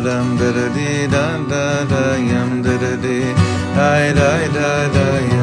dam da da di dam da da yam da da di. Dai dai dai dai.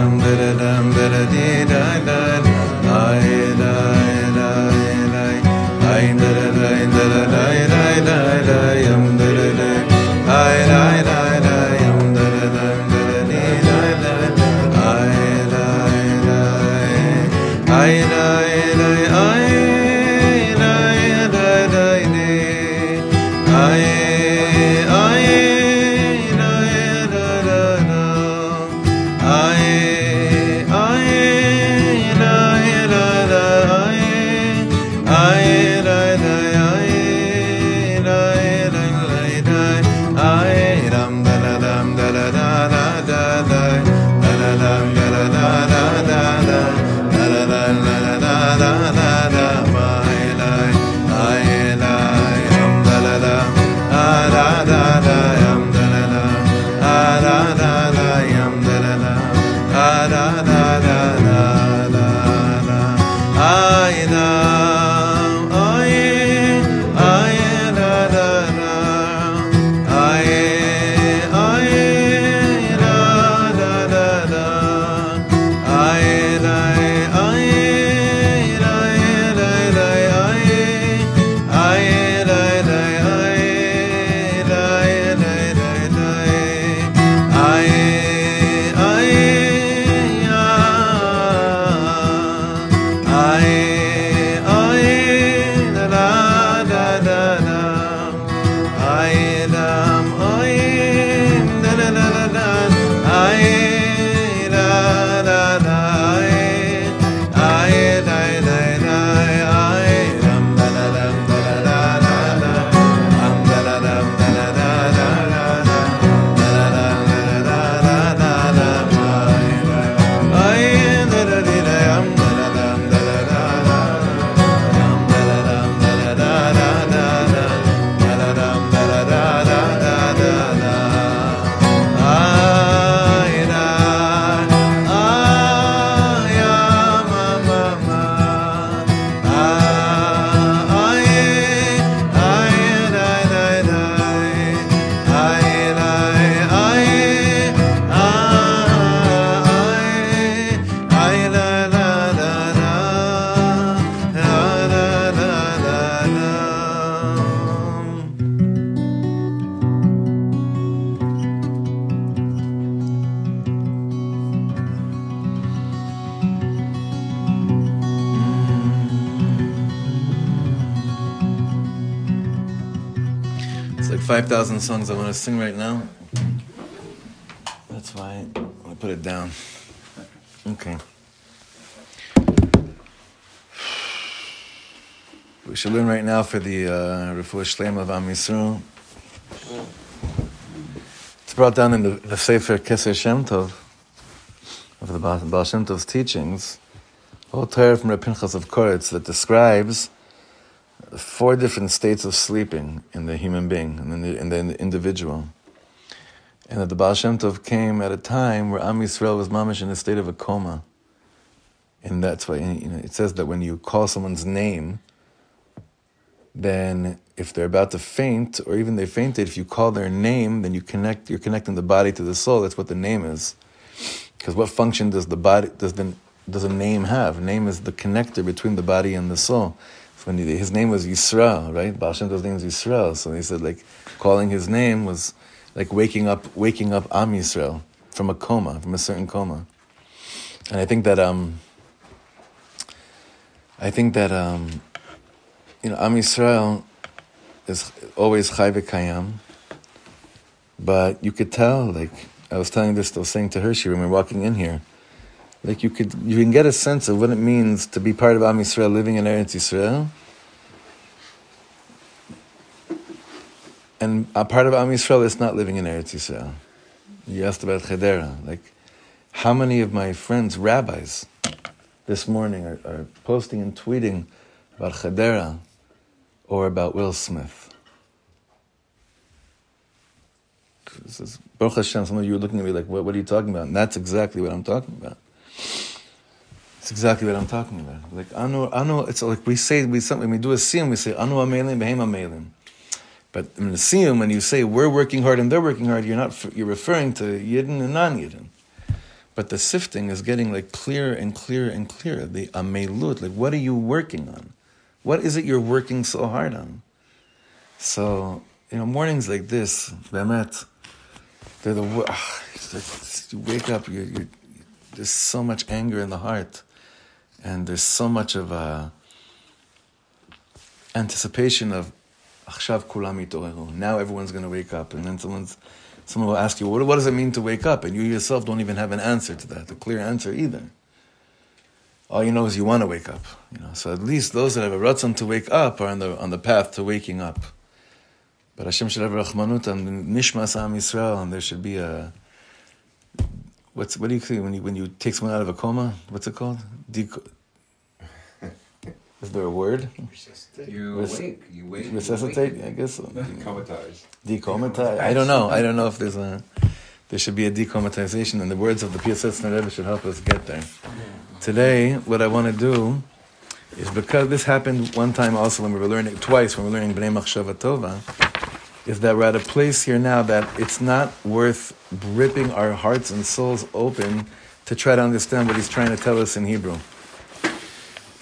5,000 songs I want to sing right now. That's why I put it down. Okay. We should learn right now for the uh, Refuah Shlem of Am Yisrael. It's brought down in the, the Sefer Keser Shem Tov of the Baal, Shem Tov's teachings, a whole Torah from Reb of Koretz that describes four different states of sleeping in the human being and the, in the individual. And that the Baal Shem Tov came at a time where Am Yisrael was mamish in a state of a coma. And that's why you know, it says that when you call someone's name, then if they're about to faint, or even they fainted, if you call their name, then you connect. You're connecting the body to the soul. That's what the name is. Because what function does the body does the does a name have? Name is the connector between the body and the soul. When he, his name was Yisrael, right? Baal Shem Tov's name was Yisrael. So he said like calling his name was like waking up, waking up Am Yisrael from a coma, from a certain coma. And I think that um, I think that um, you know, Am Yisrael is always Chai Kayam, but you could tell, like I was telling this, I was saying to Hershey when we were walking in here, like you could, you can get a sense of what it means to be part of Am Yisrael, living in Eretz Yisrael, and a part of Am Yisrael is not living in Eretz Yisrael. You asked about Chedera, like how many of my friends, rabbis, this morning are, are posting and tweeting about Chedera or about Will Smith. This is, Baruch Hashem, some of you are looking at me like, what, what are you talking about? And that's exactly what I'm talking about. It's exactly what I'm talking about. Like, anu, anu, it's like we say, we, when we do a siyum, we say, anu amelim, behem amelim. But in the Siyum, when you say we're working hard and they're working hard, you're not you're referring to Yidden and non-Yidden. But the sifting is getting like clearer and clearer and clearer. The amelut, like what are you working on? What is it you're working so hard on? So, you know, mornings like this, Bemet, they're the, you wake up, you're, you're, there's so much anger in the heart, and there's so much of uh, anticipation of, now everyone's going to wake up, and then someone's, someone will ask you, what, what does it mean to wake up? And you yourself don't even have an answer to that, a clear answer either all you know is you want to wake up. You know, so at least those that have a ratzon to wake up are on the on the path to waking up. But Hashem should have rachmanut and nishmas am Yisrael, and there should be a what's what do you say when you when you take someone out of a coma? What's it called? Deco- is there a word? You Res- awake. You wake. Resuscitate. I guess. Decomatize. Decomatize. I don't know. I don't know if there's a. There should be a decomatization, and the words of the Piasetzner Rebbe should help us get there. Today, what I want to do is because this happened one time also when we were learning, twice when we were learning Bnei Machshava Tova, is that we're at a place here now that it's not worth ripping our hearts and souls open to try to understand what he's trying to tell us in Hebrew.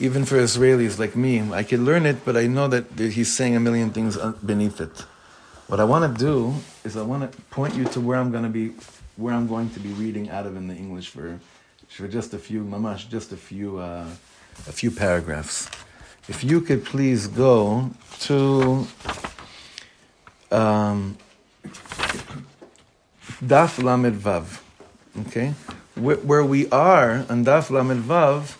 Even for Israelis like me, I could learn it, but I know that he's saying a million things beneath it. What I want to do is I want to point you to where I'm going to be, where I'm going to be reading out of in the English for for just a few, mamash, just a few, uh, a few paragraphs. If you could please go to um, Daf Lamed Vav, okay? Where, where we are on Daf Lamed Vav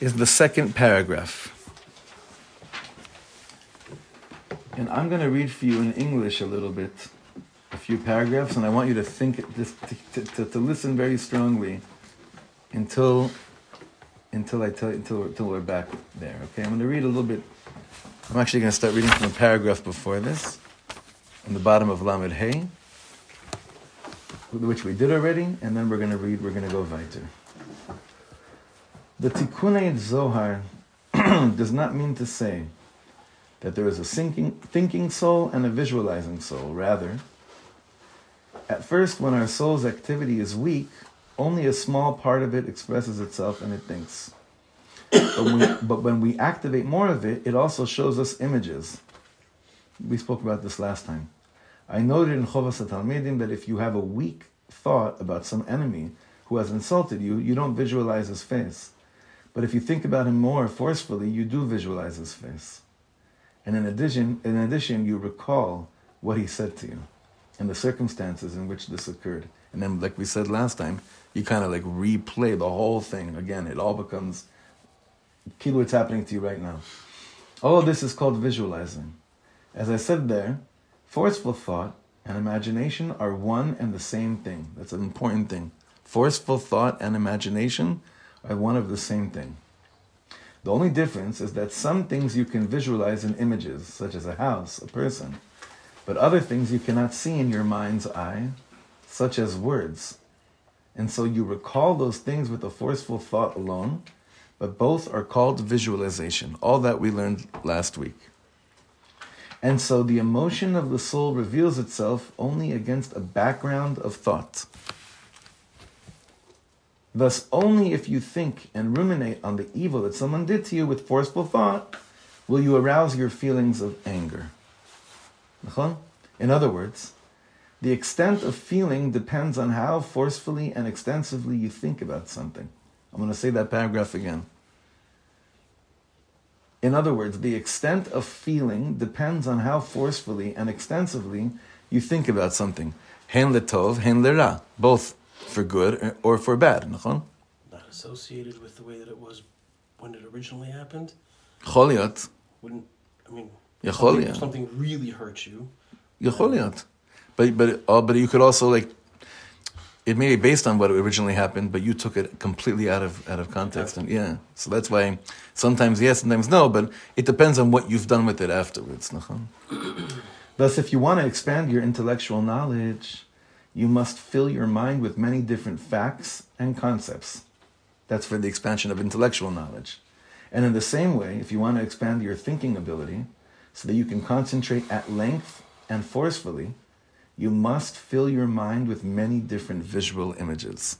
is the second paragraph. And I'm going to read for you in English a little bit, a few paragraphs, and I want you to think, to, to, to, listen very strongly until until I tell you, until, until we're back there. Okay, I'm going to read a little bit. I'm actually going to start reading from the paragraph before this, on the bottom of Lamed Hey, which we did already, and then we're going to read. We're going to go weiter. The Tikkunei Zohar does not mean to say that there is a thinking, thinking soul and a visualizing soul. Rather, at first, when our soul's activity is weak, only a small part of it expresses itself and it thinks. But when, we, but when we activate more of it, it also shows us images. We spoke about this last time. I noted in Chovas Talmidim that if you have a weak thought about some enemy who has insulted you, you don't visualize his face. But if you think about him more forcefully, you do visualize his face. And in addition, in addition, you recall what he said to you and the circumstances in which this occurred. And then, like we said last time, you kind of like replay the whole thing again. It all becomes kilo what's happening to you right now. All of this is called visualizing. As I said there, forceful thought and imagination are one and the same thing. That's an important thing. Forceful thought and imagination are one of the same thing. The only difference is that some things you can visualize in images, such as a house, a person, but other things you cannot see in your mind's eye, such as words. And so you recall those things with a forceful thought alone, but both are called visualization. All that we learned last week. And so the emotion of the soul reveals itself only against a background of thought. Thus, only if you think and ruminate on the evil that someone did to you with forceful thought will you arouse your feelings of anger. In other words, the extent of feeling depends on how forcefully and extensively you think about something. I'm going to say that paragraph again. In other words, the extent of feeling depends on how forcefully and extensively you think about something. Hen le tov, hen le ra. both for good or for bad. Not associated with the way that it was when it originally happened. Choliot. Wouldn't I mean? Something, something really hurt you. Yacholiot. But but uh, but you could also like it may be based on what originally happened, but you took it completely out of out of context, and yeah, so that's why sometimes yes, sometimes no, but it depends on what you've done with it afterwards. Thus, if you want to expand your intellectual knowledge, you must fill your mind with many different facts and concepts. That's for the expansion of intellectual knowledge. And in the same way, if you want to expand your thinking ability so that you can concentrate at length and forcefully, you must fill your mind with many different visual images.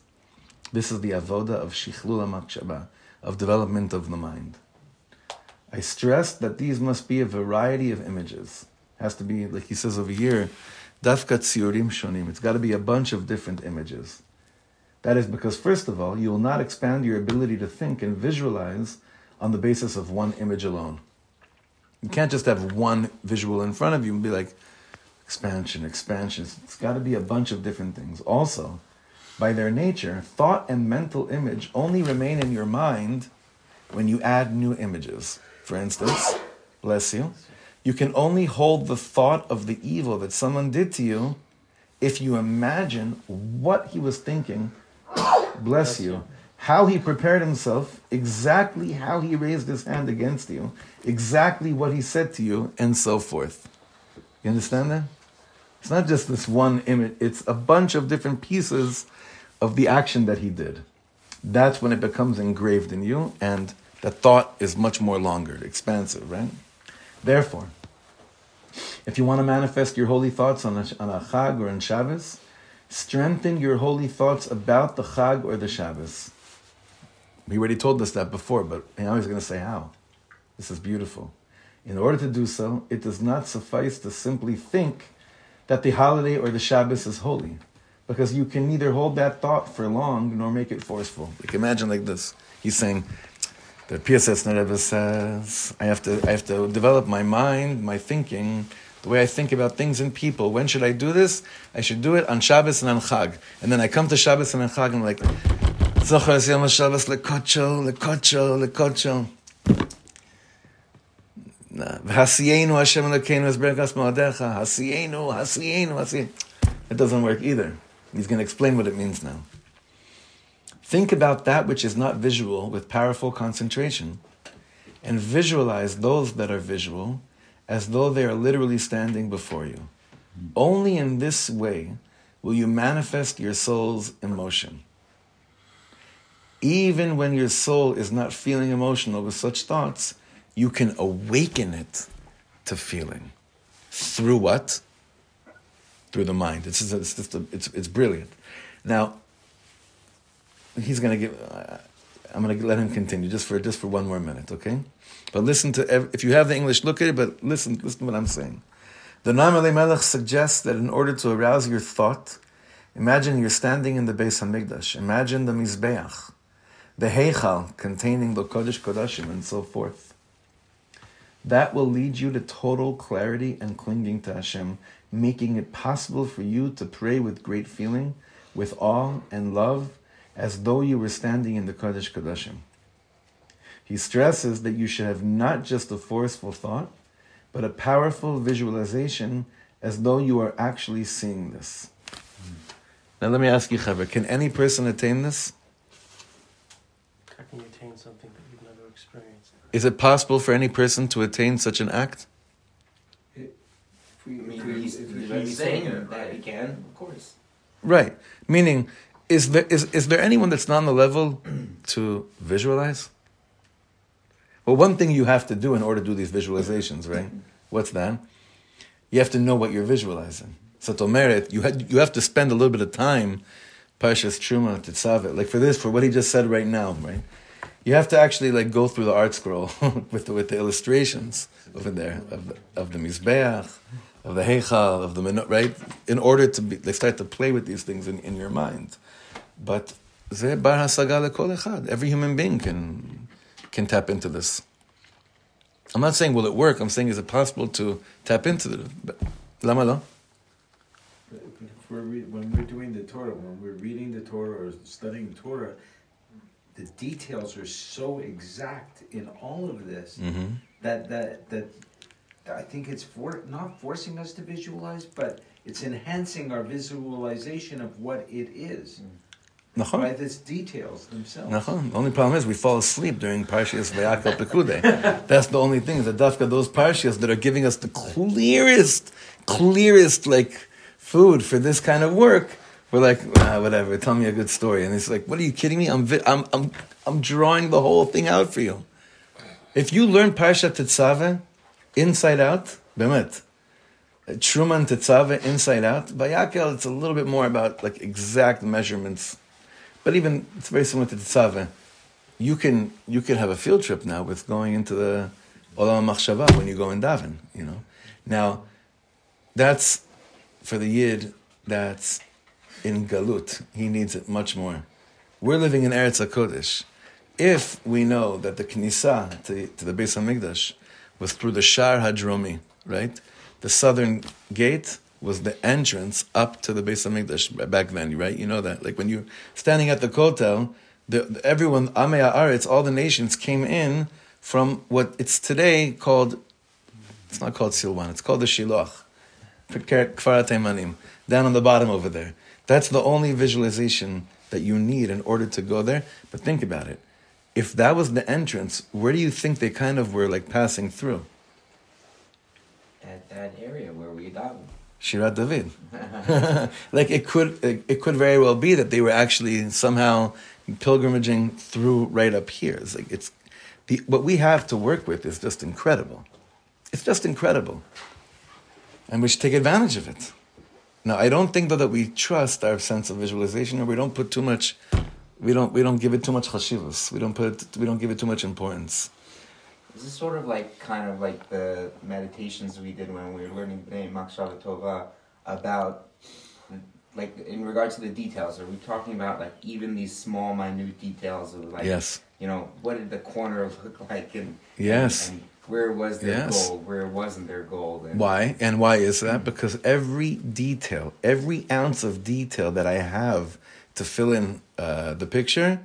This is the avoda of shichlul machshava, of development of the mind. I stress that these must be a variety of images. Has to be, like he says over here, dafka tziurim shonim. It's got to be a bunch of different images. That is because, first of all, you will not expand your ability to think and visualize on the basis of one image alone. You can't just have one visual in front of you and be like, expansion, expansion. It's got to be a bunch of different things. Also, by their nature, thought and mental image only remain in your mind when you add new images. For instance, bless you, you can only hold the thought of the evil that someone did to you if you imagine what he was thinking, bless you, how he prepared himself, exactly how he raised his hand against you, exactly what he said to you, and so forth. You understand that? It's not just this one image, it's a bunch of different pieces of the action that he did. That's when it becomes engraved in you, and the thought is much more longer, expansive, right? Therefore, if you want to manifest your holy thoughts on a, on a Chag or on Shabbos, strengthen your holy thoughts about the Chag or the Shabbos. We already told us that before, but now he's going to say how. This is beautiful. In order to do so, it does not suffice to simply think that the holiday or the Shabbos is holy, because you can neither hold that thought for long nor make it forceful. Like imagine like this. He's saying, the PSS Rebbe says, I have to I have to develop my mind, my thinking, the way I think about things and people. When should I do this? I should do it on Shabbos and on Chag. And then I come to Shabbos and on Chag and I'm like, Yom Shabbos lekocho, lekocho, lekocho. Hasiyenu Hashem es moadecha. Hasiyenu, hasiyenu, hasiyenu. It doesn't work either. He's going to explain what it means now. Think about that which is not visual with powerful concentration, and visualize those that are visual as though they are literally standing before you. Only in this way will you manifest your soul's emotion. Even when your soul is not feeling emotional with such thoughts, you can awaken it to feeling. Through what? Through the mind. It's, just, it's, just a, it's, it's brilliant. Now, he's going to give, uh, I'm going to let him continue just for, just for one more minute, okay? But listen to, if you have the English, look at it, but listen, listen to what I'm saying. The Naam Melech suggests that in order to arouse your thought, imagine you're standing in the Beis Hamikdash. Imagine the Mizbeach, the Heichal containing the Kodesh Kodashim, and so forth. That will lead you to total clarity and clinging to Hashem, making it possible for you to pray with great feeling, with awe and love, as though you were standing in the Kodesh Kodashim. He stresses that you should have not just a forceful thought, but a powerful visualization as though you are actually seeing this. Now let me ask you, Chaver, can any person attain this? How can you attain something that you've never experienced? Is it possible for any person to attain such an act? If we, I mean, if we- he's, if he's he's saying it, that he can, of course. Right. Meaning, is there, is, is there anyone that's not on the level to visualize? Well, one thing you have to do in order to do these visualizations, right? What's that? You have to know what you're visualizing. So to merit, you, had, you have to spend a little bit of time, Parshas Truma, Tetzaveh. Like for this, for what he just said right now, right? You have to actually like go through the art scroll with the, with the illustrations over there of the, of the Mizbeach, of the Heichal, of the right? In order to be, they start to play with these things in, in your mind. But. Every human being can can tap into this. I'm not saying will it work. I'm saying is it possible to tap into it? But, lama lo? We're re- when we're doing the Torah, when we're reading the Torah or studying the Torah, the details are so exact in all of this Mm-hmm. that that that I think it's for not forcing us to visualize, but it's enhancing our visualization of what it is by these details themselves. The only problem is we fall asleep during Parshas Vayakhel Pekude. That's the only thing. is that dafka those Parshas that are giving us the clearest, clearest like food for this kind of work. We're like, ah, whatever. Tell me a good story. And it's like, what are you kidding me? I'm, vi- I'm, I'm, I'm drawing the whole thing out for you. If you learn Parshat Tetzaveh inside out, bemet, Terumah Tetzaveh, inside out. Vayakel, it's a little bit more about like exact measurements. But even, it's very similar to Tetzaveh. You can, you can have a field trip now with going into the Olam Machshava when you go in Davin, you know. Now, that's for the Yid that's in Galut. He needs it much more. We're living in Eretz HaKodesh. If we know that the Knisa to, to the Beis HaMikdash was through the Shar Hadromi, right? The southern gate was the entrance up to the Beis HaMikdash back then, right? You know that. Like when you're standing at the Kotel, the, everyone, Amei Aretz, all the nations came in from what it's today called, it's not called Silwan, it's called the Shiloach, Kfar Teimanim, down on the bottom over there. That's the only visualization that you need in order to go there. But think about it. If that was the entrance, where do you think they kind of were like passing through? At that area where we daven. Shirat David. like it could, it, could very well be that they were actually somehow pilgrimaging through right up here. It's like it's the, what we have to work with is just incredible. It's just incredible, and we should take advantage of it. Now, I don't think though that we trust our sense of visualization, or we don't put too much, we don't we don't give it too much chashivas. We don't put we don't give it too much importance. This is sort of like kind of like the meditations we did when we were learning Tova about like in regards to the details. Are we talking about like even these small, minute details of like Yes. you know what did the corner look like and Yes. and, where was their Yes. gold, where wasn't their gold, and Why? And why is that? Because every detail, every ounce of detail that I have to fill in uh, the picture,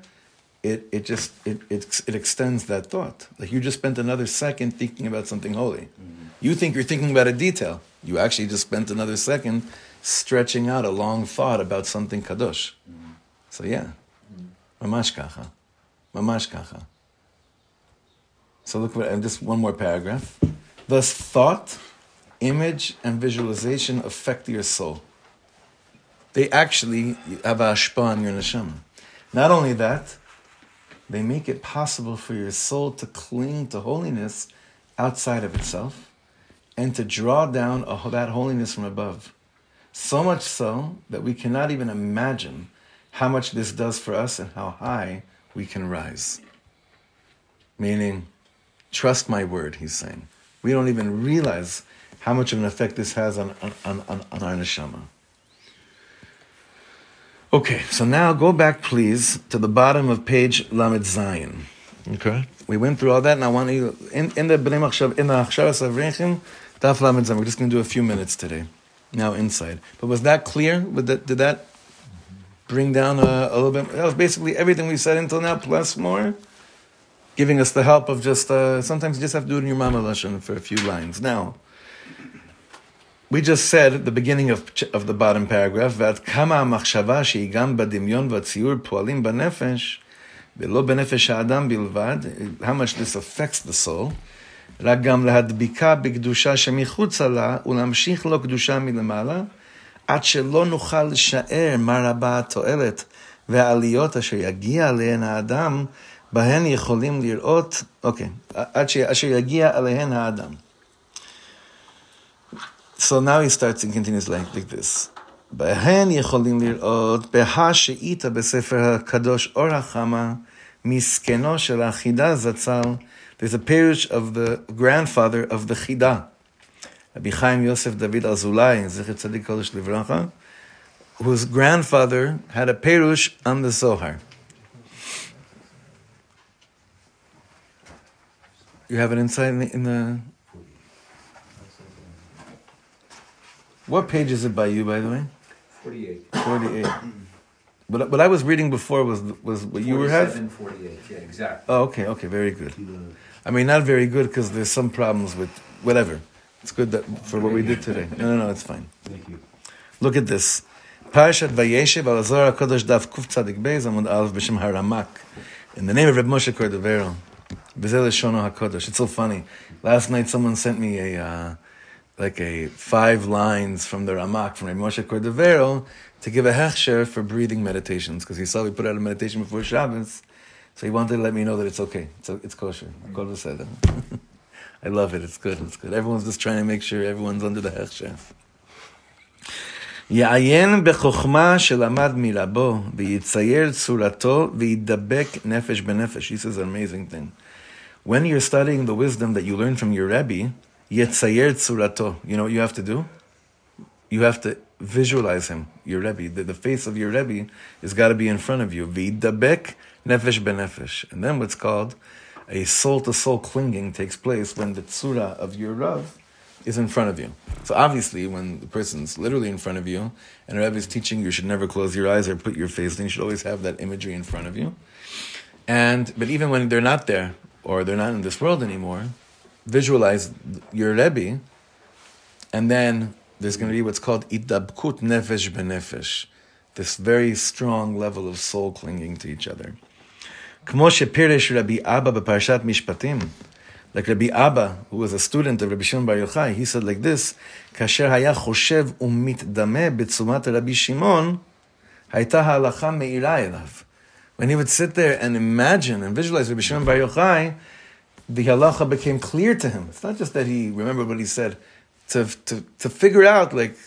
it, it just it, it it extends that thought. Like you just spent another second thinking about something holy. Mm-hmm. You think you're thinking about a detail. You actually just spent another second stretching out a long thought about something kadosh. Mm-hmm. So yeah, mm-hmm. mamash kacha, mamash kacha. So look what, and just one more paragraph. Thus, thought, image, and visualization affect your soul. They actually have a on your neshama. Not only that, they make it possible for your soul to cling to holiness outside of itself and to draw down that holiness from above. So much so that we cannot even imagine how much this does for us and how high we can rise. Meaning, trust my word, he's saying. We don't even realize how much of an effect this has on, on, on, on our neshama. Okay, so now go back, please, to the bottom of page Lamed Zayin. Okay, we went through all that, and I want you in, in the Bnei Machshav, in the Hachsharas Avreichim, Daf Lamed Zayin. We're just going to do a few minutes today. Now inside, but was that clear? Did that, did that bring down a, a little bit? That was basically everything we said until now, plus more, giving us the help of just. Uh, sometimes you just have to do it in your mama lashon for a few lines. Now we just said at the beginning of, of the bottom paragraph, ועד כמה המחשבה שהיא גם בדמיון והציור פועלים בנפש, ולא בנפש האדם בלבד, how much this affects the soul, רק גם להדביקה בקדושה שמחוצה לה, ולהמשיך לו קדושה מלמעלה, עד שלא נוכל לשער מה רבה התועלת והעליות אשר יגיע אליהן האדם, בהן יכולים לראות, אוקיי, עד אשר יגיע אליהן האדם. So now he starts and continues like, like this. בהן יכולים לראות שאיתה בספר הקדוש אור החמה, מסכנו של החידה זצ"ל, there's a perush of the grandfather of the חידה. רבי חיים יוסף דוד אזולאי, זכר צדיק קודש לברכה, whose grandfather had a perush on the Zohar. You have an insight in the, in the What page is it by you, by the way? 48. 48. What, what I was reading before was was what you were having? 47, 48, yeah, exactly. Oh, okay, okay, very good. I mean, not very good because there's some problems with whatever. It's good that for what we did today. No, no, no, it's fine. Thank you. Look at this. Parashat Vayeshev al Zohar HaKadosh Daf Kuf Tzadik Beis Amud Aleph B'Shem Haramak. In the name of Reb Moshe Cordovero. B'Zel Shono HaKadosh. It's so funny. Last night someone sent me a... Uh, like a five lines from the Ramak from Rabbi Moshe Cordovero to give a hechsher for breathing meditations because he saw we put out a meditation before Shabbos, so he wanted to let me know that it's okay, it's, it's kosher. Kol v'seder. I love it. It's good. It's good. Everyone's just trying to make sure everyone's under the hechsher. יעיין בחוכמה שלמד מרבו, ויצייר צורתו, וידבק נפש בנפש. He says an amazing thing. When you're studying the wisdom that you learn from your Rebbe, Yetzayer Tsurato. You know what you have to do? You have to visualize him, your Rebbe. The, the face of your Rebbe has got to be in front of you. Vidabek nefesh benefesh. And then what's called a soul to soul clinging takes place when the Tsura of your Rav is in front of you. So obviously, when the person's literally in front of you and the Rebbe is teaching, you should never close your eyes or put your face in. You should always have that imagery in front of you. And but even when they're not there or they're not in this world anymore, visualize your Rebbe, and then there's going to be what's called idabkut nefesh benefesh, this very strong level of soul clinging to each other. כמו שפירש רבי אבא בפרשת משפטים, like Rabbi Abba, who was a student of Rabbi Shimon Bar Yochai, he said like this, כאשר היה חושב ומתדמה בתשומת רבי שמעון, הייתה ההלכה מאירה אליו. When he would sit there and imagine and visualize Rabbi Shimon Bar Yochai, the halacha became clear to him. It's not just that he remembered what he said, to, to, to figure out like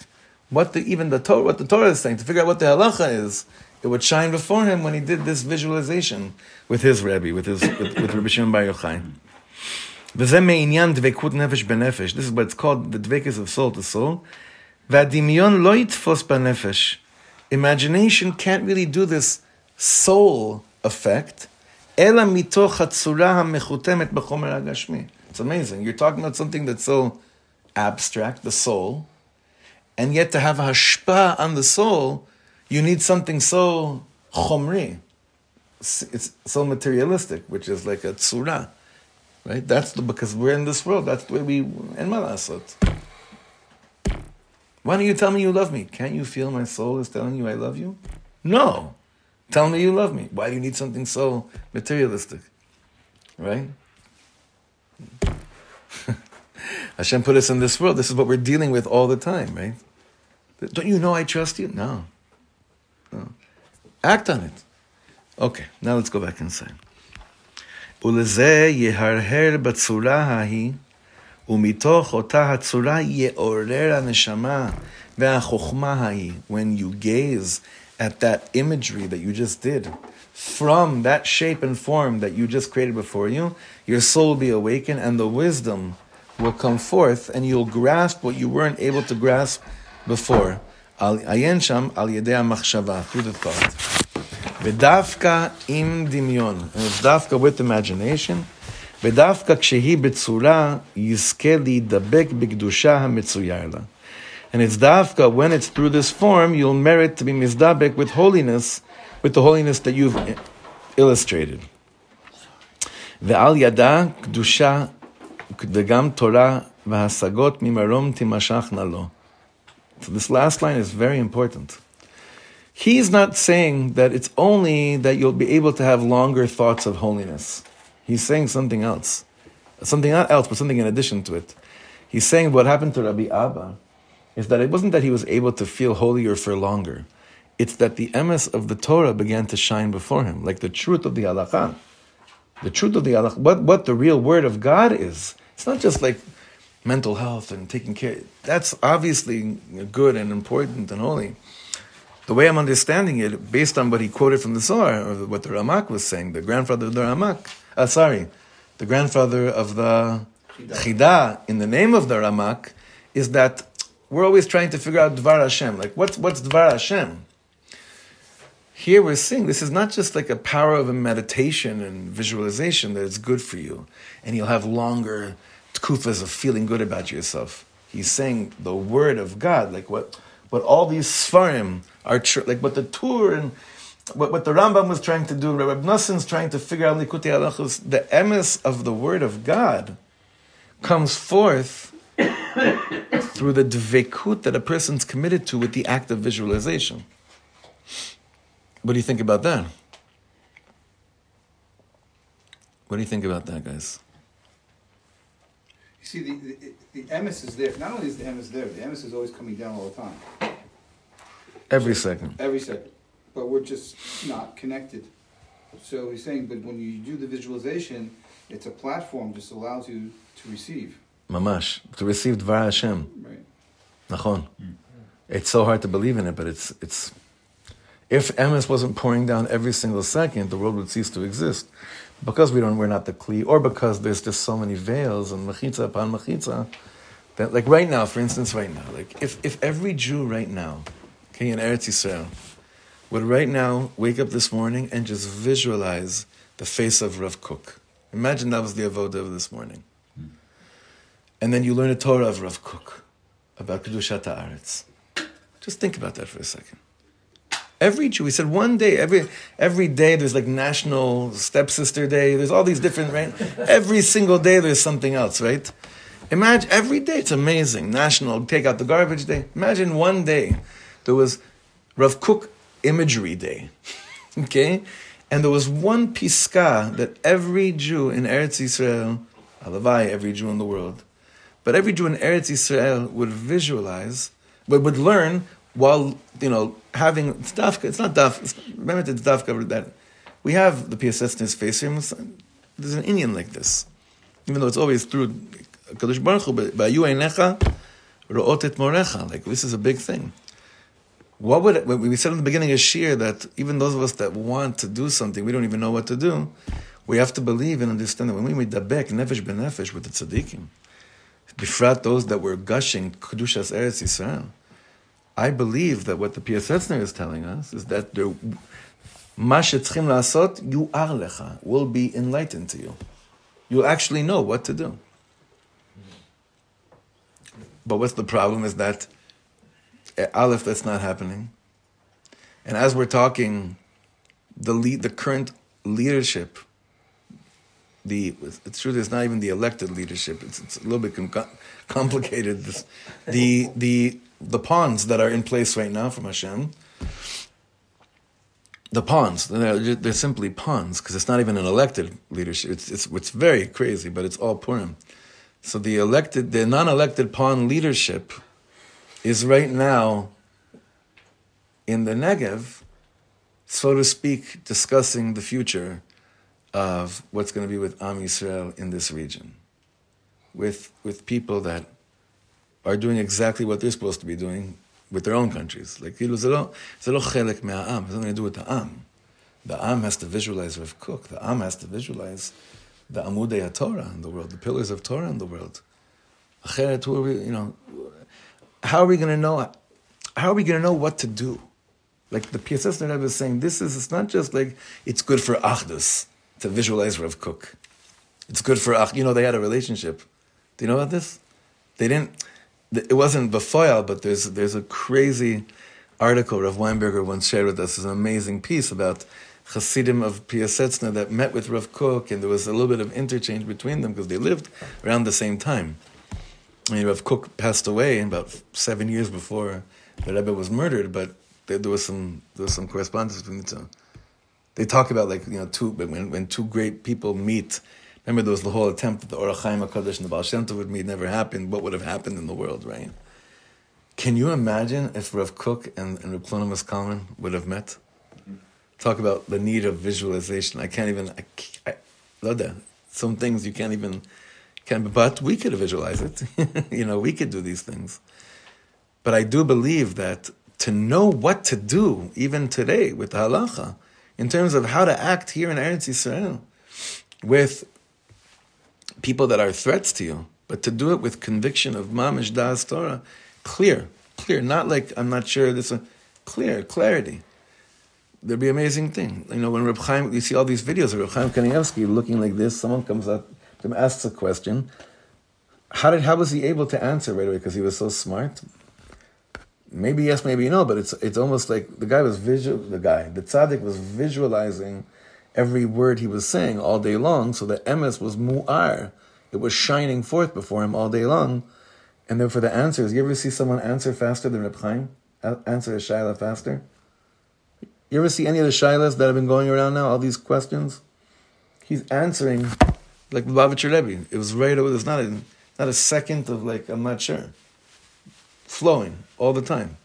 what the, even the Torah, what the Torah is saying, to figure out what the halacha is, it would shine before him when he did this visualization with his Rebbe, with his with, with Rabbi Shimon Bar Yochai. This is what it's called, the dvekis of soul to soul. Imagination can't really do this soul effect. אלא מתוך הצורה המחותמת בחומר הגשמי. It's amazing. You're talking about something that's so abstract, the soul, and yet to have a hashpa on the soul, you need something so chomri. It's so materialistic, which is like a tzura. Right? That's the, because we're in this world. That's the way we, and malasot. Why don't you tell me you love me? Can't you feel my soul is telling you I love you? No. Tell me you love me. Why do you need something so materialistic? Right? Hashem put us in this world. This is what we're dealing with all the time, right? Don't you know I trust you? No. no. Act on it. Okay, now let's go back inside. ולזה יהרהר בצורה ההיא, ומתוך אותה הצורה יעורר הנשמה והחוכמה ההיא. When you gaze at that imagery that you just did, from that shape and form that you just created before you, your soul will be awakened and the wisdom will come forth and you'll grasp what you weren't able to grasp before. עיין שם על ידי המחשבה, through the thought. ודווקא עם דמיון, דווקא with imagination, ודווקא כשהיא בצורה, יזכה להידבק בקדושה המצויר לה. And it's dafka, when it's through this form, you'll merit to be mizdabek with holiness, with the holiness that you've illustrated. ועל ידה קדושה וגם תורה והשגות ממרום תימשכנה לו. So this last line is very important. He's not saying that it's only that you'll be able to have longer thoughts of holiness. He's saying something else. Something not else, but something in addition to it. He's saying what happened to Rabbi Abba is that it wasn't that he was able to feel holier for longer. It's that the emes of the Torah began to shine before him, like the truth of the halakha. The truth of the halakha, what, what the real word of God is. It's not just like mental health and taking care. That's obviously good and important and holy the way I'm understanding it, based on what he quoted from the Zohar, or what the Ramak was saying, the grandfather of the Ramak, uh, sorry, the grandfather of the Chida, in the name of the Ramak, is that we're always trying to figure out Dvar Hashem. Like, what's, what's Dvar Hashem? Here we're seeing this is not just like a power of a meditation and visualization that is good for you, and you'll have longer tkufas of feeling good about yourself. He's saying the word of God, like what, what all these svarim, are tr- like what the Tur and what, what the Rambam was trying to do, Rabbi Noson's trying to figure out Likutei Halachos, the emes of the Word of God comes forth through the dvekut that a person's committed to with the act of visualization. What do you think about that? What do you think about that, guys? You see, the, the, the emes is there. Not only is the emes there, the emes is always coming down all the time. Every second. Every second. But we're just not connected So he's saying, but when you do the visualization, it's a platform just allows you to receive. Mamash. To receive Dvar Hashem. Right. Nachon. Mm. It's so hard to believe in it, but it's it's. If emes wasn't pouring down every single second, the world would cease to exist. Because we don't, we're not the kli, or because there's just so many veils and machitza upon machitza, that like right now, for instance, right now, like if if every Jew right now, okay, in Eretz Yisrael, would right now wake up this morning and just visualize the face of Rav Kook. Imagine that was the avodah of this morning. And then you learn a Torah of Rav Kook about Kedushat Haaretz. Just think about that for a second. Every Jew, he said one day, every every day there's like National Stepsister Day, there's all these different, right? Every single day there's something else, right? Imagine every day, it's amazing. National Take Out the Garbage Day. Imagine one day there was Rav Kook Imagery Day, okay? And there was one piska that every Jew in Eretz Yisrael, Alavai, every Jew in the world, but every Jew in Eretz Yisrael would visualize, but would learn while you know having it's dafka. It's not daf. It's, remember, it's dafka that we have the PSS in his face here. There's an Indian like this, even though it's always through Kadosh Baruch Hu. But by you einecha ro'ot et morecha. Like this is a big thing. What would we said in the beginning of Shir that even those of us that want to do something, we don't even know what to do. We have to believe and understand that when we meet dabek nefesh benefesh with the tzaddikim, befrat those that were gushing kedushas eretz Yisrael. I believe that what the Piasetzner is telling us is that the mashetzchim lasot you are lecha will be enlightened to you. You'll actually know what to do. But what's the problem is that eh, Aleph, that's not happening. And as we're talking, the lead, the current leadership, the it's true. There's not even the elected leadership. It's, it's a little bit com- complicated. This, the the the pawns that are in place right now from Hashem. The pawns, they're, they're simply pawns because it's not even an elected leadership. It's, it's, it's very crazy, but it's all Purim. So the elected, the non-elected pawn leadership is right now in the Negev, so to speak, discussing the future of what's going to be with Am Yisrael in this region, with, with people that are doing exactly what they're supposed to be doing with their own countries. Like, כאילו, זה לא, זה לא חלק מהעם, The Am has to visualize Rav Kook. The Am has to visualize the Amudei Torah in the world, the pillars of Torah in the world. Acheret, who are we, you know, how are we going to know, how are we going to know what to do? Like the P.S.S. Rebbe is saying, this is, it's not just like, it's good for Achdus to visualize Rav Kook. It's good for Ach. You know, they had a relationship. Do you know about this? They didn't. It wasn't befoil, but there's there's a crazy article Rav Weinberger once shared with us. It's an amazing piece about Hasidim of Piasetzna that met with Rav Kook, and there was a little bit of interchange between them because they lived around the same time. I mean, Rav Kook passed away about seven years before the Rebbe was murdered, but there, there was some there was some correspondence between the two. They talk about like you know two when when two great people meet. Remember, there was the whole attempt that the Ohr HaChaim Hakadosh and the Baal Shem Tov would meet. Never happened. What would have happened in the world, right? Can you imagine if Rav Kook and, and Rav Kalonymus Kalman would have met? Talk about the need of visualization. I can't even. I, I, Loda, some things you can't even. Can, but we could visualize it. you know, we could do these things. But I do believe that to know what to do, even today with the halacha, in terms of how to act here in Eretz Yisrael, with people that are threats to you, but to do it with conviction of mamish das Torah, clear, clear, not like I'm not sure this one, clear, clarity. There'd be an amazing thing. You know, when Reb Chaim, you see all these videos of Reb Chaim Kanievsky looking like this, someone comes up to him, asks a question. How did how was he able to answer right away? Because he was so smart. Maybe yes, maybe no, but it's it's almost like the guy was visual. The guy, the tzaddik, was visualizing every word he was saying all day long. So the emes was mu'ar. It was shining forth before him all day long. And then for the answers, you ever see someone answer faster than Reb Chaim? Answer a shaila faster? You ever see any of the shilas that have been going around now, all these questions? He's answering like Lubavitcher Rebbe. It was right over, it's not a, not a second of like, I'm not sure. Flowing all the time.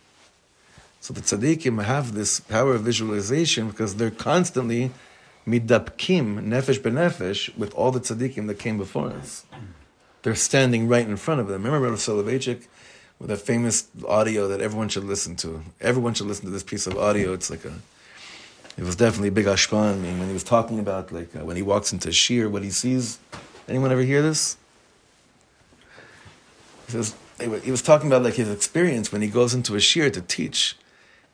So the tzaddikim have this power of visualization because they're constantly midapkim nefesh benefesh with all the tzaddikim that came before us. They're standing right in front of them. Remember Rabbi Soloveitchik with that famous audio that everyone should listen to. Everyone should listen to this piece of audio. It's like a, it was definitely a big ashpan. I mean, when he was talking about like uh, when he walks into shir, what he sees. Anyone ever hear this? He says he was talking about like his experience when he goes into a shiur to teach,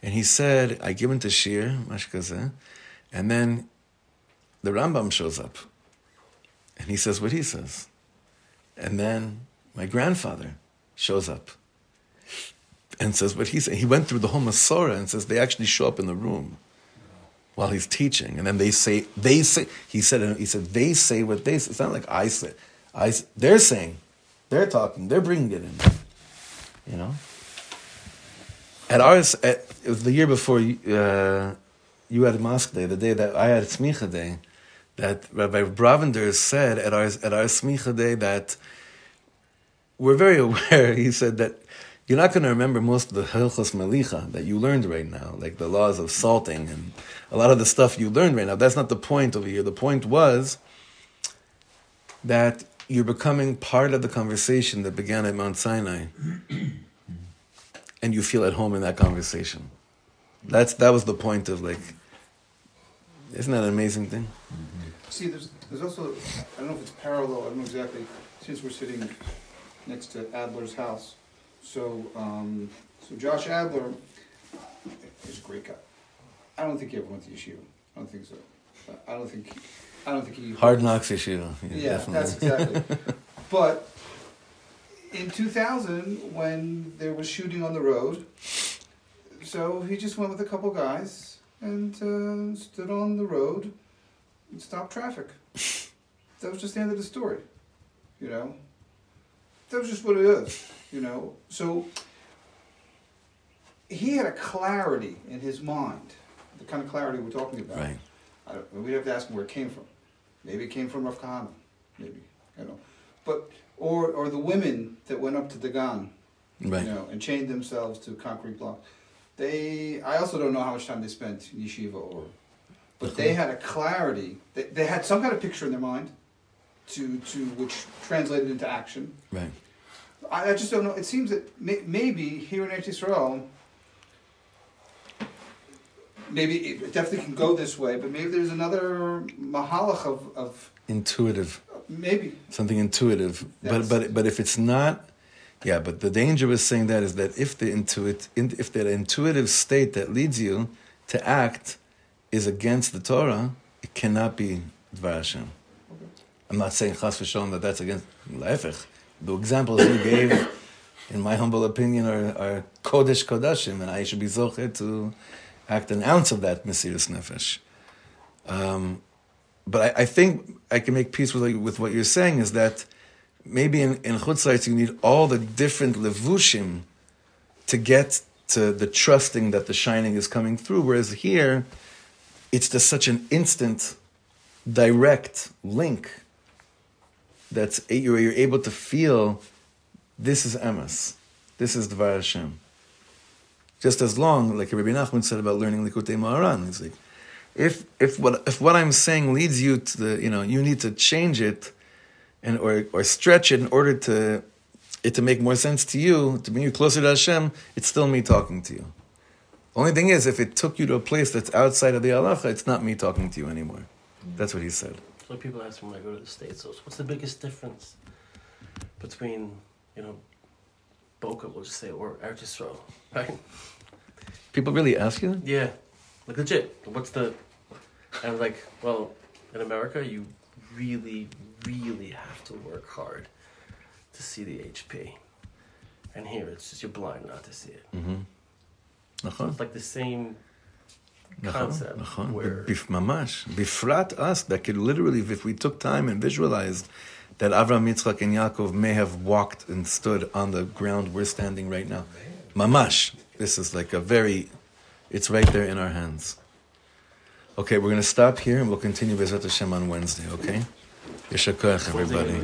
and he said, "I give into shiur, mashkaze," and then the Rambam shows up, and he says what he says, and then my grandfather shows up and says what he said. He went through the whole Masorah and says they actually show up in the room while he's teaching, and then they say they say he said he said they say what they say. It's not like I say. I they're saying, they're talking, they're bringing it in. You know. At ours, at, it was the year before uh, you had mosque day, the day that I had smicha day. That Rabbi Bravender said at our at our smicha day that we're very aware. He said that you're not going to remember most of the Hilchos Melicha that you learned right now, like the laws of salting and a lot of the stuff you learned right now. That's not the point over here. The point was that you're becoming part of the conversation that began at Mount Sinai, and you feel at home in that conversation. That's that was the point of like, isn't that an amazing thing? See, there's, there's also, I don't know if it's parallel, I don't know exactly, since we're sitting next to Adler's house. So, um, so Josh Adler is a great guy. I don't think he ever went to yeshiva. I don't think so. I don't think, I don't think he. Hard knocks issue. Yeah, Yeah, that's exactly. But in 2000, when there was shooting on the road, so he just went with a couple guys and uh, stood on the road and stopped traffic. That was just the end of the story, you know. That was just what it is, you know. So he had a clarity in his mind, the kind of clarity we're talking about. Right. I don't, we'd have to ask him where it came from. Maybe it came from Rav Kahana, maybe, you know. But, or, or the women that went up to Dagan, Right. you know, and chained themselves to concrete blocks. They, I also don't know how much time they spent in yeshiva or, but they had a clarity. They, they had some kind of picture in their mind, to to which translated into action. Right. I, I just don't know. It seems that may, maybe here in Eretz Yisrael, maybe it definitely can go this way, but maybe there's another mahalach of, of Intuitive. maybe something intuitive. Yes. But but but if it's not, yeah. But the danger with saying that is that if the intuit if that intuitive state that leads you to act is against the Torah, it cannot be Dvar Hashem. I'm not saying chas v'shalom that that's against le'efich. The examples you gave, in my humble opinion, are, are kodesh kodashim, and I should be zocher to act an ounce of that mesiras nefesh. Um, but I, I think I can make peace with with what you're saying is that maybe in in you need all the different levushim to get to the trusting that the shining is coming through. Whereas here, it's just such an instant, direct link that's you're, you're able to feel this is emes, this is Dvar Hashem. Just as long, like Rabbi Nachman said about learning Likutei Moharan, he's like, if if what if what I'm saying leads you to the, you know, you need to change it, and or or stretch it in order to it to make more sense to you, to bring you closer to Hashem, it's still me talking to you. Only thing is, if it took you to a place that's outside of the halacha, it's not me talking to you anymore. That's what he said. So people ask me when I go to the States, so what's the biggest difference between, you know, Boca, we'll just say, or Eretz Yisrael, right? People really ask you that? Yeah, like legit. What's the? And I'm like, well, in America, you really, really have to work hard to see the HP, and here it's just you're blind not to see it. Mm-hmm. So it's like the same נכון, concept נכון. where Bif- ממש. בפרט us, that could literally, if we took time and visualized that Avram, Yitzchak, and Yaakov may have walked and stood on the ground we're standing right now. Mamash. This is like a very, it's right there in our hands. Okay, we're going to stop here and we'll continue Bezrat Hashem on Wednesday, okay? Yeshakach, everybody.